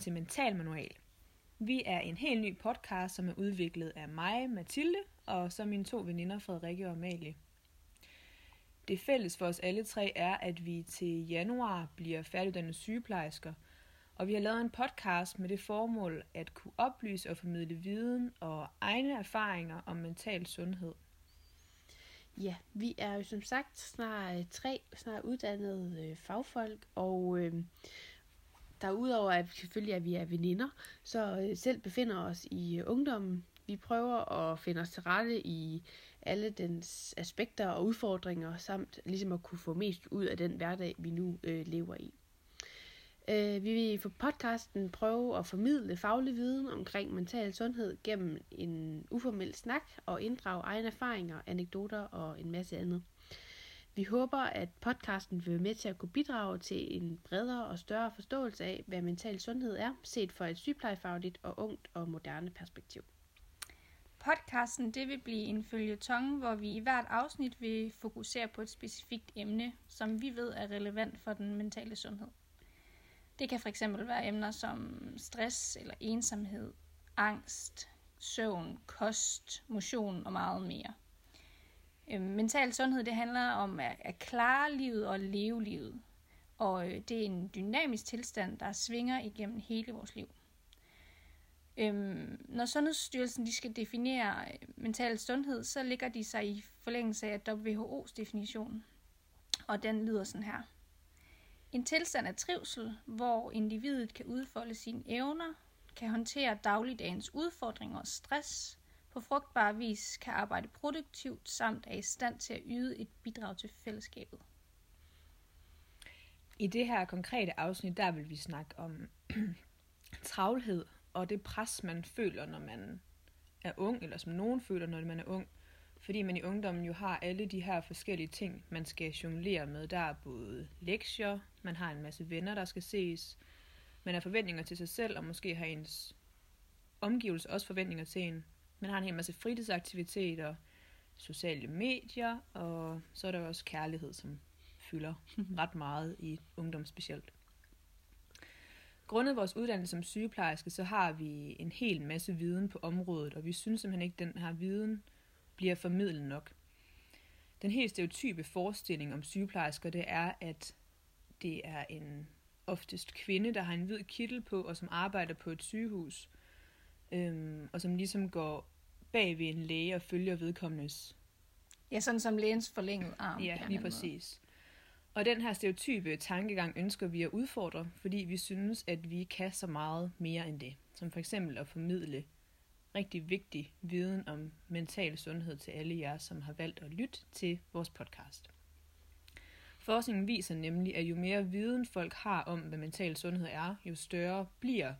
til Mental Manual. Vi er en helt ny podcast, som er udviklet af mig, Mathilde, og så mine to veninder, Frederikke og Amalie. Det fælles for os alle tre er, at vi til januar bliver færdiguddannede sygeplejersker, og vi har lavet en podcast med det formål at kunne oplyse og formidle viden og egne erfaringer om mental sundhed. Ja, vi er jo som sagt snart øh, tre snart uddannede øh, fagfolk, og øh, derudover at selvfølgelig at vi er veninder, så øh, selv befinder os i øh, ungdommen. Vi prøver at finde os til rette i alle dens aspekter og udfordringer, samt ligesom at kunne få mest ud af den hverdag, vi nu øh, lever i. Øh, vi vil for podcasten prøve at formidle faglig viden omkring mental sundhed gennem en uformel snak og inddrage egne erfaringer, anekdoter og en masse andet. Vi håber, at podcasten vil være med til at kunne bidrage til en bredere og større forståelse af, hvad mental sundhed er, set fra et sygeplejefagligt og ungt og moderne perspektiv. Podcasten det vil blive en følgetong, hvor vi i hvert afsnit vil fokusere på et specifikt emne, som vi ved er relevant for den mentale sundhed. Det kan fx være emner som stress eller ensomhed, angst, søvn, kost, motion og meget mere. Øh, mental sundhed det handler om at klare livet og leve livet. Og øh, det er en dynamisk tilstand, der svinger igennem hele vores liv. Øhm, når Sundhedsstyrelsen de skal definere øh, mental sundhed, så ligger de sig i forlængelse af WHO's definition. Og den lyder sådan her. En tilstand af trivsel, hvor individet kan udfolde sine evner, kan håndtere dagligdagens udfordringer og stress, på frugtbar vis kan arbejde produktivt samt er i stand til at yde et bidrag til fællesskabet. I det her konkrete afsnit, der vil vi snakke om travlhed og det pres, man føler, når man er ung, eller som nogen føler, når man er ung. Fordi man i ungdommen jo har alle de her forskellige ting, man skal jonglere med. Der er både lektier, man har en masse venner, der skal ses, man har forventninger til sig selv, og måske har ens omgivelser også forventninger til en. Man har en hel masse fritidsaktiviteter, sociale medier, og så er der også kærlighed, som fylder ret meget i ungdom specielt. Grundet vores uddannelse som sygeplejerske, så har vi en hel masse viden på området, og vi synes simpelthen ikke, at den her viden bliver formidlet nok. Den helt stereotype forestilling om sygeplejersker, det er, at det er en oftest kvinde, der har en hvid kittel på, og som arbejder på et sygehus, øhm, og som ligesom går bag ved en læge og følger vedkommendes. Ja, sådan som lægens forlængede arm. Ja, lige præcis. Og den her stereotype tankegang ønsker vi at udfordre, fordi vi synes, at vi kan så meget mere end det. Som for eksempel at formidle rigtig vigtig viden om mental sundhed til alle jer, som har valgt at lytte til vores podcast. Forskningen viser nemlig, at jo mere viden folk har om, hvad mental sundhed er, jo større bliver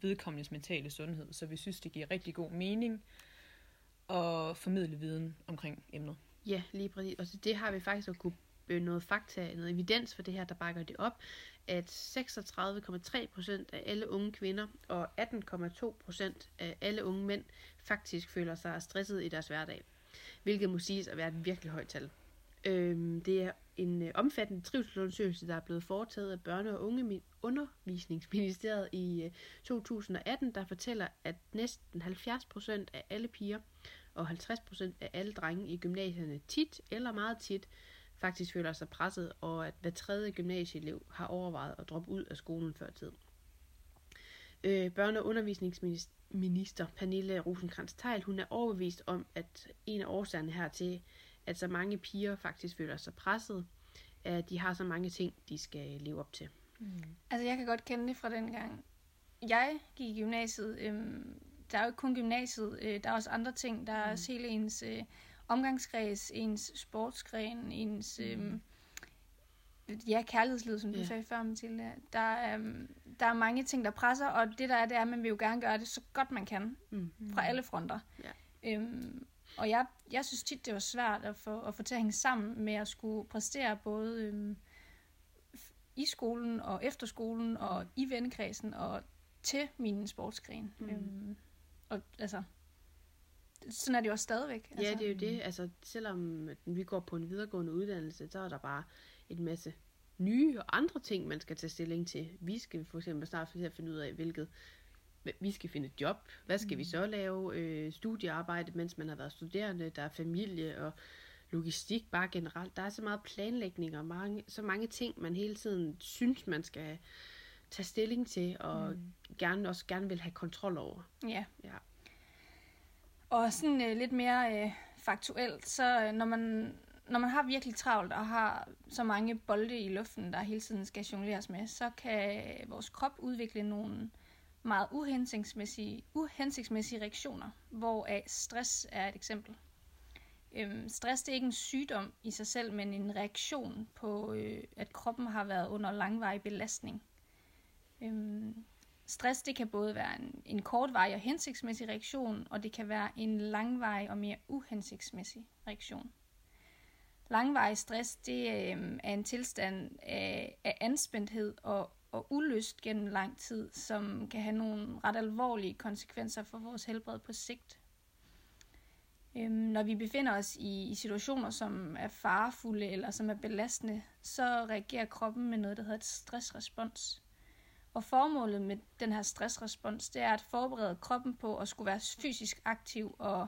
vedkommendes mentale sundhed. Så vi synes, det giver rigtig god mening at formidle viden omkring emnet. Ja, lige præcis. Og så det har vi faktisk at kunne øh, noget fakta, noget evidens for det her, der bakker det op, at 36,3% af alle unge kvinder og 18,2% af alle unge mænd faktisk føler sig stresset i deres hverdag. Hvilket må siges at være et virkelig højt tal. Øhm, det er en øh, omfattende trivselsundersøgelse, der er blevet foretaget af Børne- og Unge Undervisningsministeriet i øh, 2018, der fortæller, at næsten 70% af alle piger og 50% af alle drenge i gymnasierne tit eller meget tit faktisk føler sig presset, og at hver tredje gymnasieelev har overvejet at droppe ud af skolen før tid. Øh, børne- og undervisningsminister Pernille rosenkrantz teil hun er overbevist om, at en af årsagerne hertil, at så mange piger faktisk føler sig presset, at de har så mange ting, de skal leve op til. Mm. Altså jeg kan godt kende det fra den gang. Jeg gik i gymnasiet. Øhm, der er jo ikke kun gymnasiet, øh, der er også andre ting. Der er mm. også hele ens øh, omgangskreds, ens sportsgren, ens... Mm. Øhm, ja, kærlighedsliv, som du yeah. sagde før, Mathilde. Der, øhm, der er mange ting, der presser, og det der er, det er, at man vil jo gerne gøre det så godt man kan, mm. fra alle fronter. Yeah. Øhm, og jeg, jeg synes tit, det var svært at få, at få til at hænge sammen med at skulle præstere både øhm, i skolen og efter skolen og i vennekredsen og til min sportsgren. Mm. Øhm, og altså, sådan er det jo også stadigvæk. Altså. Ja, det er jo det. Altså, selvom vi går på en videregående uddannelse, så er der bare en masse nye og andre ting, man skal tage stilling til. Vi skal for eksempel snart til at finde ud af, hvilket vi skal finde et job. Hvad skal mm. vi så lave? Øh, studiearbejde, mens man har været studerende. Der er familie og logistik bare generelt. Der er så meget planlægning og mange, så mange ting, man hele tiden synes, man skal tage stilling til, og mm. gerne også gerne vil have kontrol over. Ja. ja. Og sådan øh, lidt mere øh, faktuelt, så øh, når man når man har virkelig travlt og har så mange bolde i luften, der hele tiden skal jongleres med, så kan vores krop udvikle nogle meget uhensigtsmæssige, uhensigtsmæssige reaktioner, hvor stress er et eksempel. Øhm, stress det er ikke en sygdom i sig selv, men en reaktion på, øh, at kroppen har været under langvarig belastning. Øhm, stress det kan både være en, en kortvarig og hensigtsmæssig reaktion, og det kan være en langvarig og mere uhensigtsmæssig reaktion. Langvarig stress det øh, er en tilstand af, af anspændthed og, og ulyst gennem lang tid, som kan have nogle ret alvorlige konsekvenser for vores helbred på sigt. Øhm, når vi befinder os i, i situationer, som er farefulde eller som er belastende, så reagerer kroppen med noget, der hedder et stressrespons. Og formålet med den her stressrespons, det er at forberede kroppen på at skulle være fysisk aktiv og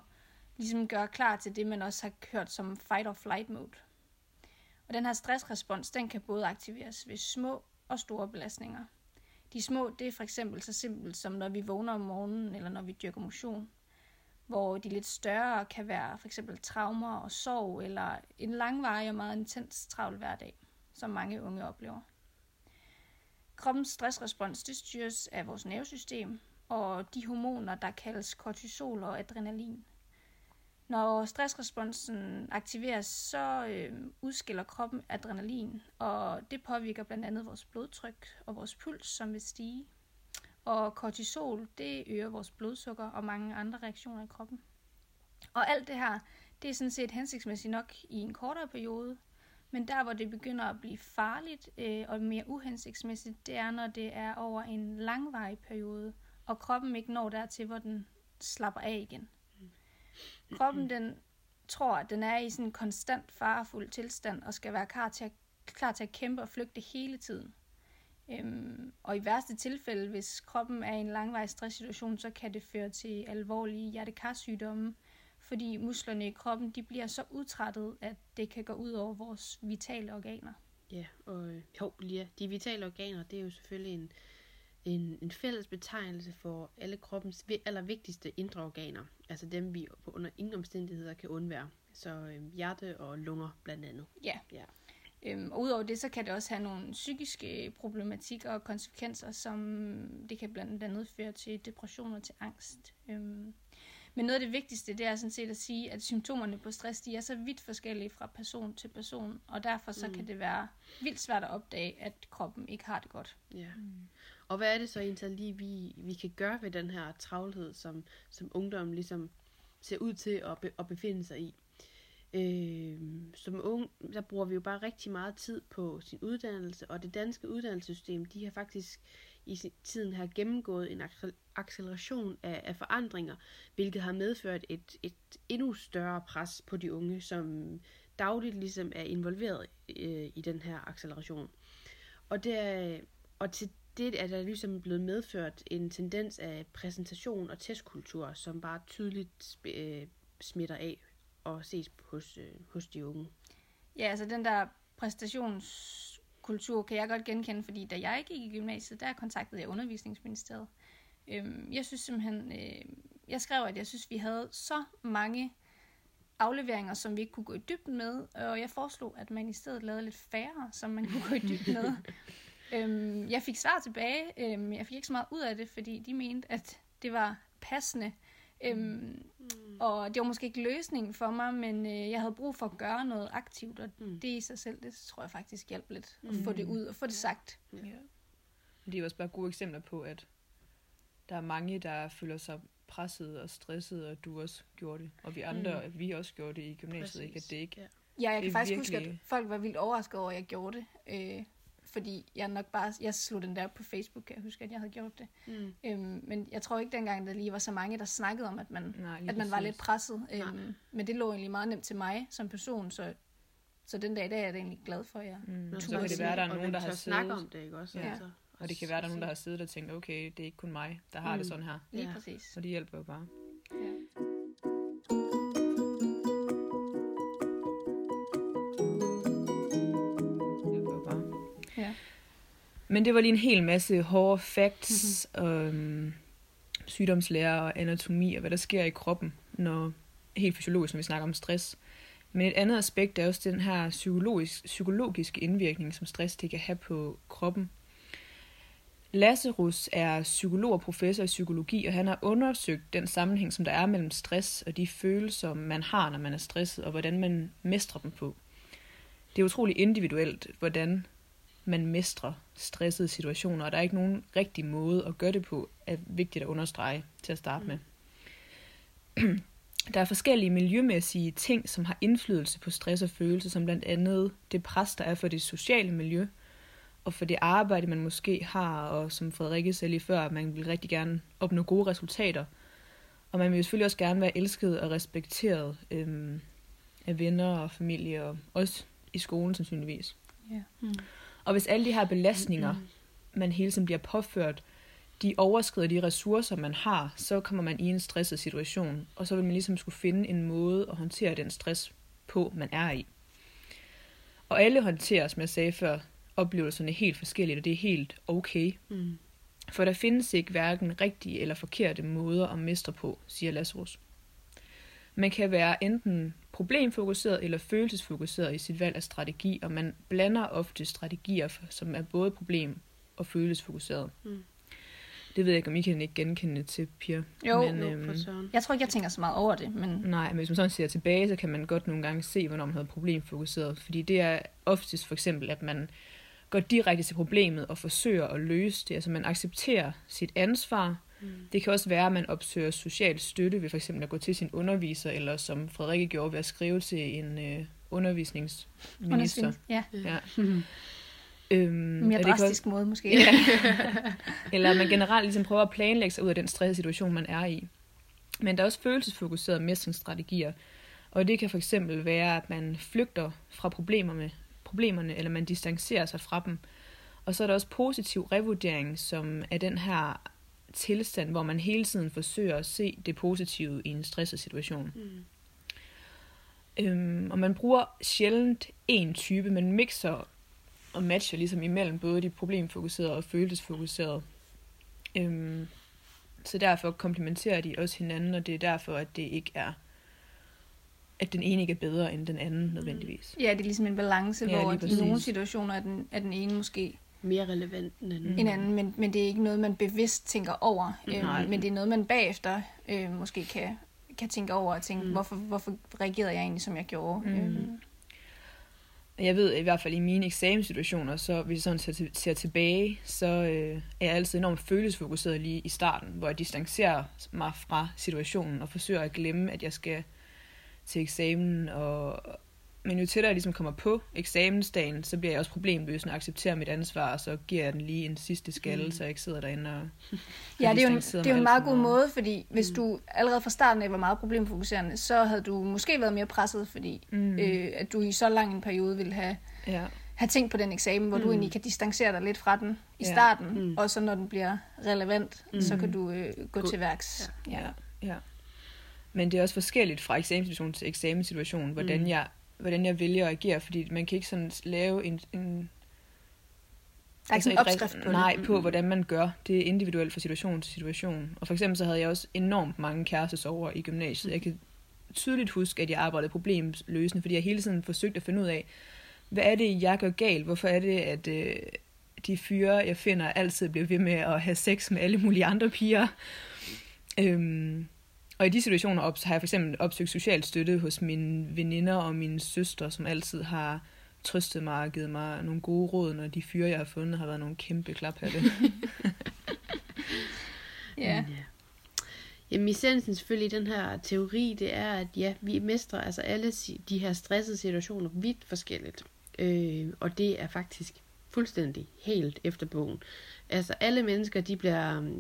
ligesom gøre klar til det, man også har hørt som fight or flight mode. Og den her stressrespons, den kan både aktiveres ved små og store belastninger. De små, det er for eksempel så simpelt som når vi vågner om morgenen, eller når vi dyrker motion. Hvor de lidt større kan være for eksempel traumer og sorg, eller en langvarig og meget intens travl hverdag, som mange unge oplever. Kroppens stressrespons det styres af vores nervesystem og de hormoner, der kaldes kortisol og adrenalin. Når stressresponsen aktiveres, så øh, udskiller kroppen adrenalin, og det påvirker blandt andet vores blodtryk og vores puls, som vil stige. Og kortisol, det øger vores blodsukker og mange andre reaktioner i kroppen. Og alt det her, det er sådan set hensigtsmæssigt nok i en kortere periode, men der, hvor det begynder at blive farligt øh, og mere uhensigtsmæssigt, det er, når det er over en langvarig periode, og kroppen ikke når dertil, hvor den slapper af igen. Kroppen den tror, at den er i sådan en konstant farefuld tilstand og skal være klar til at, klar til at kæmpe og flygte hele tiden. Øhm, og i værste tilfælde, hvis kroppen er i en langvarig stresssituation, så kan det føre til alvorlige hjertekarsygdomme, fordi musklerne i kroppen de bliver så udtrættet, at det kan gå ud over vores vitale organer. Ja, og øh, jo, ja, de vitale organer, det er jo selvfølgelig en, en, en fælles betegnelse for alle kroppens allervigtigste indre organer. Altså dem, vi på under ingen omstændigheder kan undvære. Så øh, hjerte og lunger blandt andet. Ja. ja. Øhm, og udover det, så kan det også have nogle psykiske problematikker og konsekvenser, som det kan blandt andet føre til depression og til angst. Øhm, men noget af det vigtigste, det er sådan set at sige, at symptomerne på stress, de er så vidt forskellige fra person til person, og derfor så mm. kan det være vildt svært at opdage, at kroppen ikke har det godt. Ja. Mm. Og hvad er det så egentlig lige, vi, vi kan gøre ved den her travlhed, som, som ungdommen ligesom ser ud til at, be, at befinde sig i? Øh, som ung, der bruger vi jo bare rigtig meget tid på sin uddannelse, og det danske uddannelsessystem, de har faktisk i tiden har gennemgået en acceleration af, af forandringer, hvilket har medført et, et endnu større pres på de unge, som dagligt ligesom er involveret øh, i den her acceleration. Og, det er, og til det er der ligesom blevet medført en tendens af præsentation og testkultur, som bare tydeligt øh, smitter af og ses hos, øh, hos de unge. Ja, altså den der præstationskultur kan jeg godt genkende, fordi da jeg gik i gymnasiet, der kontaktede jeg undervisningsministeriet. Øhm, jeg synes simpelthen, øh, jeg skrev, at jeg synes, vi havde så mange afleveringer, som vi ikke kunne gå i dybden med, og jeg foreslog, at man i stedet lavede lidt færre, som man kunne gå i dybden med. Øhm, jeg fik svar tilbage. Øhm, jeg fik ikke så meget ud af det, fordi de mente, at det var passende. Øhm, mm. Og det var måske ikke løsningen for mig, men øh, jeg havde brug for at gøre noget aktivt, og mm. det i sig selv, det tror jeg faktisk hjalp lidt. At mm. få det ud og få det sagt. Ja. Det er også bare gode eksempler på, at der er mange, der føler sig presset og stresset, og du også gjorde det. Og vi andre, mm. vi også gjorde det i gymnasiet, Præcis. ikke? At det ikke ja. Ja, jeg kan faktisk virkelig... huske, at folk var vildt overrasket over, at jeg gjorde det. Øh, fordi jeg nok bare, jeg slog den der på Facebook, kan jeg huske, at jeg havde gjort det. Mm. Øhm, men jeg tror ikke dengang, der lige var så mange, der snakkede om, at man, Nej, at man var lidt presset. Øhm, men det lå egentlig meget nemt til mig som person, så Så den dag i dag er jeg egentlig glad for, at jeg Mm. Så kan det være, at der er nogen, der har siddet, om det, ikke også? Ja. Altså, og det kan være, at der er nogen, der har siddet og tænkt, okay, det er ikke kun mig, der har Mm. det sådan her. lige Ja. præcis. Så det hjælper jo bare. Men det var lige en hel masse hårde facts, mm-hmm. øhm, sygdomslære og anatomi og hvad der sker i kroppen, når helt fysiologisk, når vi snakker om stress. Men et andet aspekt er også den her psykologisk, psykologiske indvirkning, som stress det kan have på kroppen. Lazarus er psykolog og professor i psykologi, og han har undersøgt den sammenhæng, som der er mellem stress og de følelser, man har, når man er stresset, og hvordan man mestrer dem på. Det er utrolig individuelt, hvordan man mestrer stressede situationer, og der er ikke nogen rigtig måde at gøre det på, er vigtigt at understrege til at starte med. Der er forskellige miljømæssige ting, som har indflydelse på stress og følelse, som blandt andet det pres, der er for det sociale miljø, og for det arbejde, man måske har, og som Frederikke sagde lige før, at man vil rigtig gerne opnå gode resultater. Og man vil selvfølgelig også gerne være elsket og respekteret øhm, af venner og familie, og også i skolen sandsynligvis. Ja. Mm. Og hvis alle de her belastninger, man hele tiden bliver påført, de overskrider de ressourcer, man har, så kommer man i en stresset situation, og så vil man ligesom skulle finde en måde at håndtere den stress på, man er i. Og alle håndterer, som jeg sagde før, oplevelserne helt forskelligt, og det er helt okay. Mm. For der findes ikke hverken rigtige eller forkerte måder at mestre på, siger Lazarus. Man kan være enten problemfokuseret eller følelsesfokuseret i sit valg af strategi, og man blander ofte strategier, som er både problem- og følelsesfokuseret. Mm. Det ved jeg ikke, om I kan ikke genkende til, Pia. Jo, men, Jo, øhm, for søren. Jeg tror ikke, jeg tænker så meget over det, men Nej, men hvis man sådan ser tilbage, så kan man godt nogle gange se, hvornår man havde problemfokuseret. Fordi det er oftest for eksempel, at man går direkte til problemet og forsøger at løse det. Altså man accepterer sit ansvar. Mm. Det kan også være, at man opsøger social støtte ved for eksempel at gå til sin underviser, eller som Frederikke gjorde ved at skrive til en øh, undervisningsminister. undersving. Ja, Ja. Mm. Øhm, mere drastisk måde måske. Ja. Eller at man generelt ligesom prøver at planlægge sig ud af den stressede situation, man er i. Men der er også følelsesfokuserede mestringsstrategier. Og det kan for eksempel være, at man flygter fra problemerne, problemerne eller man distancerer sig fra dem. Og så er der også positiv revurdering, som er den her tilstand, hvor man hele tiden forsøger at se det positive i en stresset situation. Mm. Øhm, og man bruger sjældent en type, man mixer og matcher ligesom imellem både de problemfokuserede og følelsesfokuserede. Øhm, så derfor komplementerer de også hinanden, og det er derfor, at det ikke er at den ene ikke er bedre end den anden nødvendigvis. Ja, det er ligesom en balance, Ja, hvor i nogle situationer er den, er den ene måske Mere relevant end anden. Mm. en anden, men, men det er ikke noget, man bevidst tænker over. Nej. Øh, men det er noget, man bagefter øh, måske kan, kan tænke over og tænke, Mm. hvorfor, hvorfor reagerede jeg egentlig, som jeg gjorde? Mm. Øh, Jeg ved i hvert fald i mine eksamenssituationer, så hvis jeg sådan ser tilbage, så øh, er jeg altid enormt følelsesfokuseret lige i starten, hvor jeg distancerer mig fra situationen og forsøger at glemme, at jeg skal til eksamen. Og, men jo tættere jeg ligesom kommer på eksamensdagen, så bliver jeg også problemløsende og accepterer mit ansvar, og så giver jeg den lige en sidste skalle, Mm. så jeg ikke sidder derinde og Ja, det er jo, en, det er en meget god meget. måde, fordi hvis Mm. du allerede fra starten af var meget problemfokuserende, så havde du måske været mere presset, fordi Mm. øh, at du i så lang en periode ville have, Ja. have tænkt på den eksamen, hvor mm. du egentlig kan distancere dig lidt fra den i Ja. starten, Mm. og så når den bliver relevant, Mm. så kan du øh, gå, Gå- til værks. Ja, ja. Men det er også forskelligt fra eksamenssituation til eksamenssituation, hvordan, Mm. jeg, hvordan jeg vælger at agere, fordi man kan ikke sådan lave en... en Der er ikke sådan en opskrift på det. Nej, på Mm. hvordan man gør. Det er individuelt fra situation til situation. Og for eksempel så havde jeg også enormt mange kærestesover i gymnasiet. Jeg kan tydeligt huske, at jeg arbejdede problemløsende, fordi jeg hele tiden forsøgte at finde ud af, hvad er det, jeg gør galt? Hvorfor er det, at øh, de fyre, jeg finder, altid bliver ved med at have sex med alle mulige andre piger? Øhm, og i de situationer op, har jeg for eksempel opsøgt social støtte hos mine veninder og mine søstre, som altid har trøstet mig og givet mig nogle gode råd, når de fyre, jeg har fundet, har været nogle kæmpe klaphatte. Ja. Men, ja. Jamen essensen selvfølgelig i den her teori, det er, at ja, vi mestrer altså alle de her stressede situationer vidt forskelligt. Øh, og det er faktisk fuldstændig helt efter bogen. Altså alle mennesker, de bliver,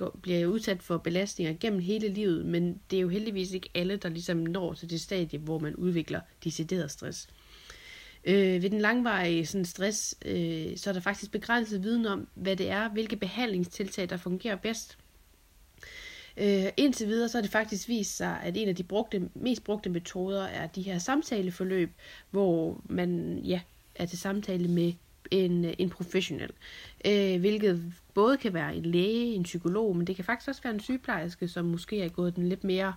um, bliver udsat for belastninger gennem hele livet, men det er jo heldigvis ikke alle, der ligesom når til det stadie, hvor man udvikler decideret stress. Øh, ved den langvarige sådan, stress, øh, så er der faktisk begrænset viden om, hvad det er, hvilke behandlingstiltag, der fungerer bedst. Øh, indtil videre så har det faktisk vist sig, at en af de brugte, mest brugte metoder er de her samtaleforløb, hvor man ja, er til samtale med en, en professionel. Øh, hvilket både kan være en læge, en psykolog, men det kan faktisk også være en sygeplejerske, som måske er gået den lidt mere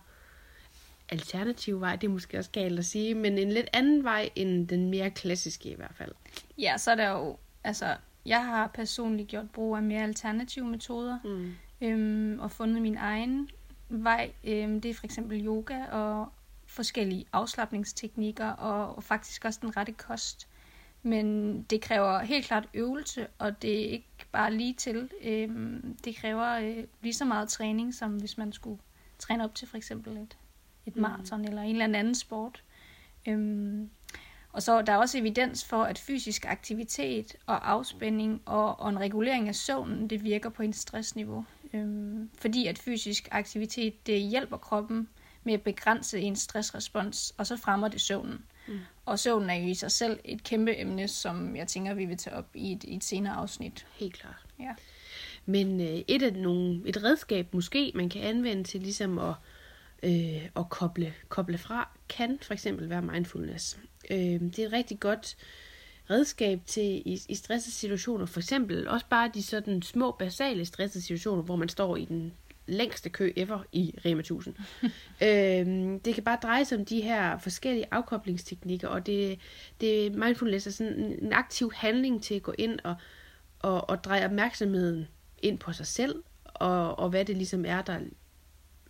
alternative vej, det er måske også galt at sige, men en lidt anden vej end den mere klassiske i hvert fald. Ja, så er der jo, altså, jeg har personligt gjort brug af mere alternative metoder, Mm. øhm, og fundet min egen vej. Øhm, det er for eksempel yoga og forskellige afslappningsteknikker, og, og faktisk også den rette kost. Men det kræver helt klart øvelse, og det er ikke bare lige til. Øhm, det kræver øh, lige så meget træning, som hvis man skulle træne op til for eksempel et, et Mm. maraton eller en eller anden sport. Øhm, og så er der også evidens for, at fysisk aktivitet og afspænding og, og en regulering af søvnen, det virker på en stressniveau. Øhm, fordi at fysisk aktivitet, det hjælper kroppen med at begrænse en stressrespons, og så fremmer det søvnen. Mm. Og søvnen er jo i sig selv et kæmpe emne, som jeg tænker, vi vil tage op i et, i et senere afsnit. Helt klart. Ja. Men øh, et af nogle, et redskab måske, man kan anvende til ligesom at, øh, at koble, koble fra, kan for eksempel være mindfulness. Øh, det er et rigtig godt redskab til i, i stressede situationer. For eksempel også bare de sådan små, basale stressede situationer, hvor man står i den længste kø ever i Rema 1000. øhm, det kan bare dreje sig om de her forskellige afkoblingsteknikker, og det, det mindfulness er sådan en, en aktiv handling til at gå ind og, og, og dreje opmærksomheden ind på sig selv, og, og hvad det ligesom er, der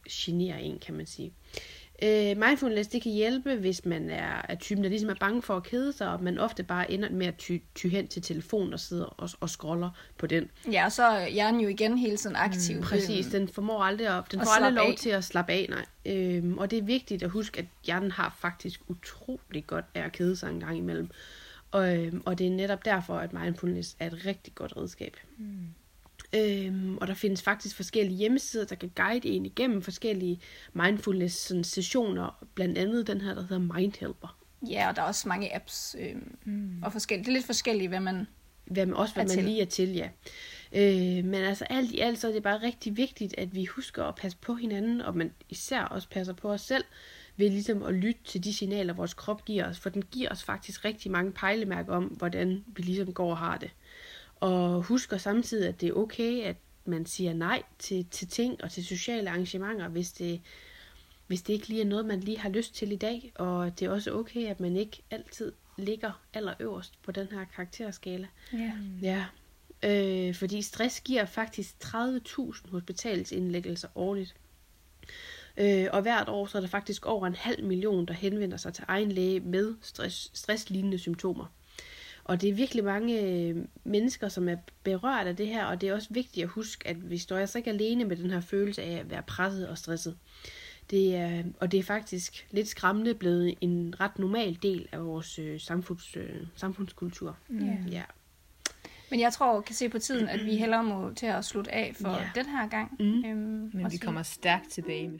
generer en, kan man sige. Øh, mindfulness, det kan hjælpe, hvis man er, er typen, der ligesom er bange for at kede sig, og man ofte bare ender med at ty, ty hen til telefonen og sidder og, og scroller på den. Ja, og så er hjernen jo igen hele tiden aktiv. Mm, præcis, den formår aldrig at, den får aldrig lov af. til at slappe af, nej. Øhm, og det er vigtigt at huske, at hjernen har faktisk utrolig godt af at kede sig en gang imellem. Og, øhm, og det er netop derfor, at mindfulness er et rigtig godt redskab. Mm. Øhm, og der findes faktisk forskellige hjemmesider, der kan guide en igennem forskellige mindfulness sådan, sessioner. Blandt andet den her, der hedder Mindhelper. Ja, og der er også mange apps, øhm, Mm. og forskellige. Det er lidt forskelligt, hvad man... Hvad man, også hvad Er man til. lige er til, ja. Øh, men altså alt i alt, så er det bare rigtig vigtigt, at vi husker at passe på hinanden, og man især også passer på os selv, ved ligesom at lytte til de signaler, vores krop giver os, for den giver os faktisk rigtig mange pejlemærker om, hvordan vi ligesom går og har det. Og husker samtidig, at det er okay, at man siger nej til, til ting og til sociale arrangementer, hvis det, hvis det ikke lige er noget, man lige har lyst til i dag. Og det er også okay, at man ikke altid ligger allerøverst på den her karakterskala. Ja. Ja, øh, fordi stress giver faktisk 30.000 hospitalsindlæggelser årligt. Øh, og hvert år så er der faktisk over en halv million, der henvender sig til egen læge med stress, stresslignende symptomer. Og det er virkelig mange øh, mennesker, som er berørt af det her, og det er også vigtigt at huske, at vi står altså ikke alene med den her følelse af at være presset og stresset. Det er, og det er faktisk lidt skræmmende blevet en ret normal del af vores øh, samfunds, øh, samfundskultur. Ja. Ja. Men jeg tror, kan se på tiden, at vi hellere må til at slutte af for Ja. den her gang. Mm. Øhm, Men vi kommer stærkt tilbage med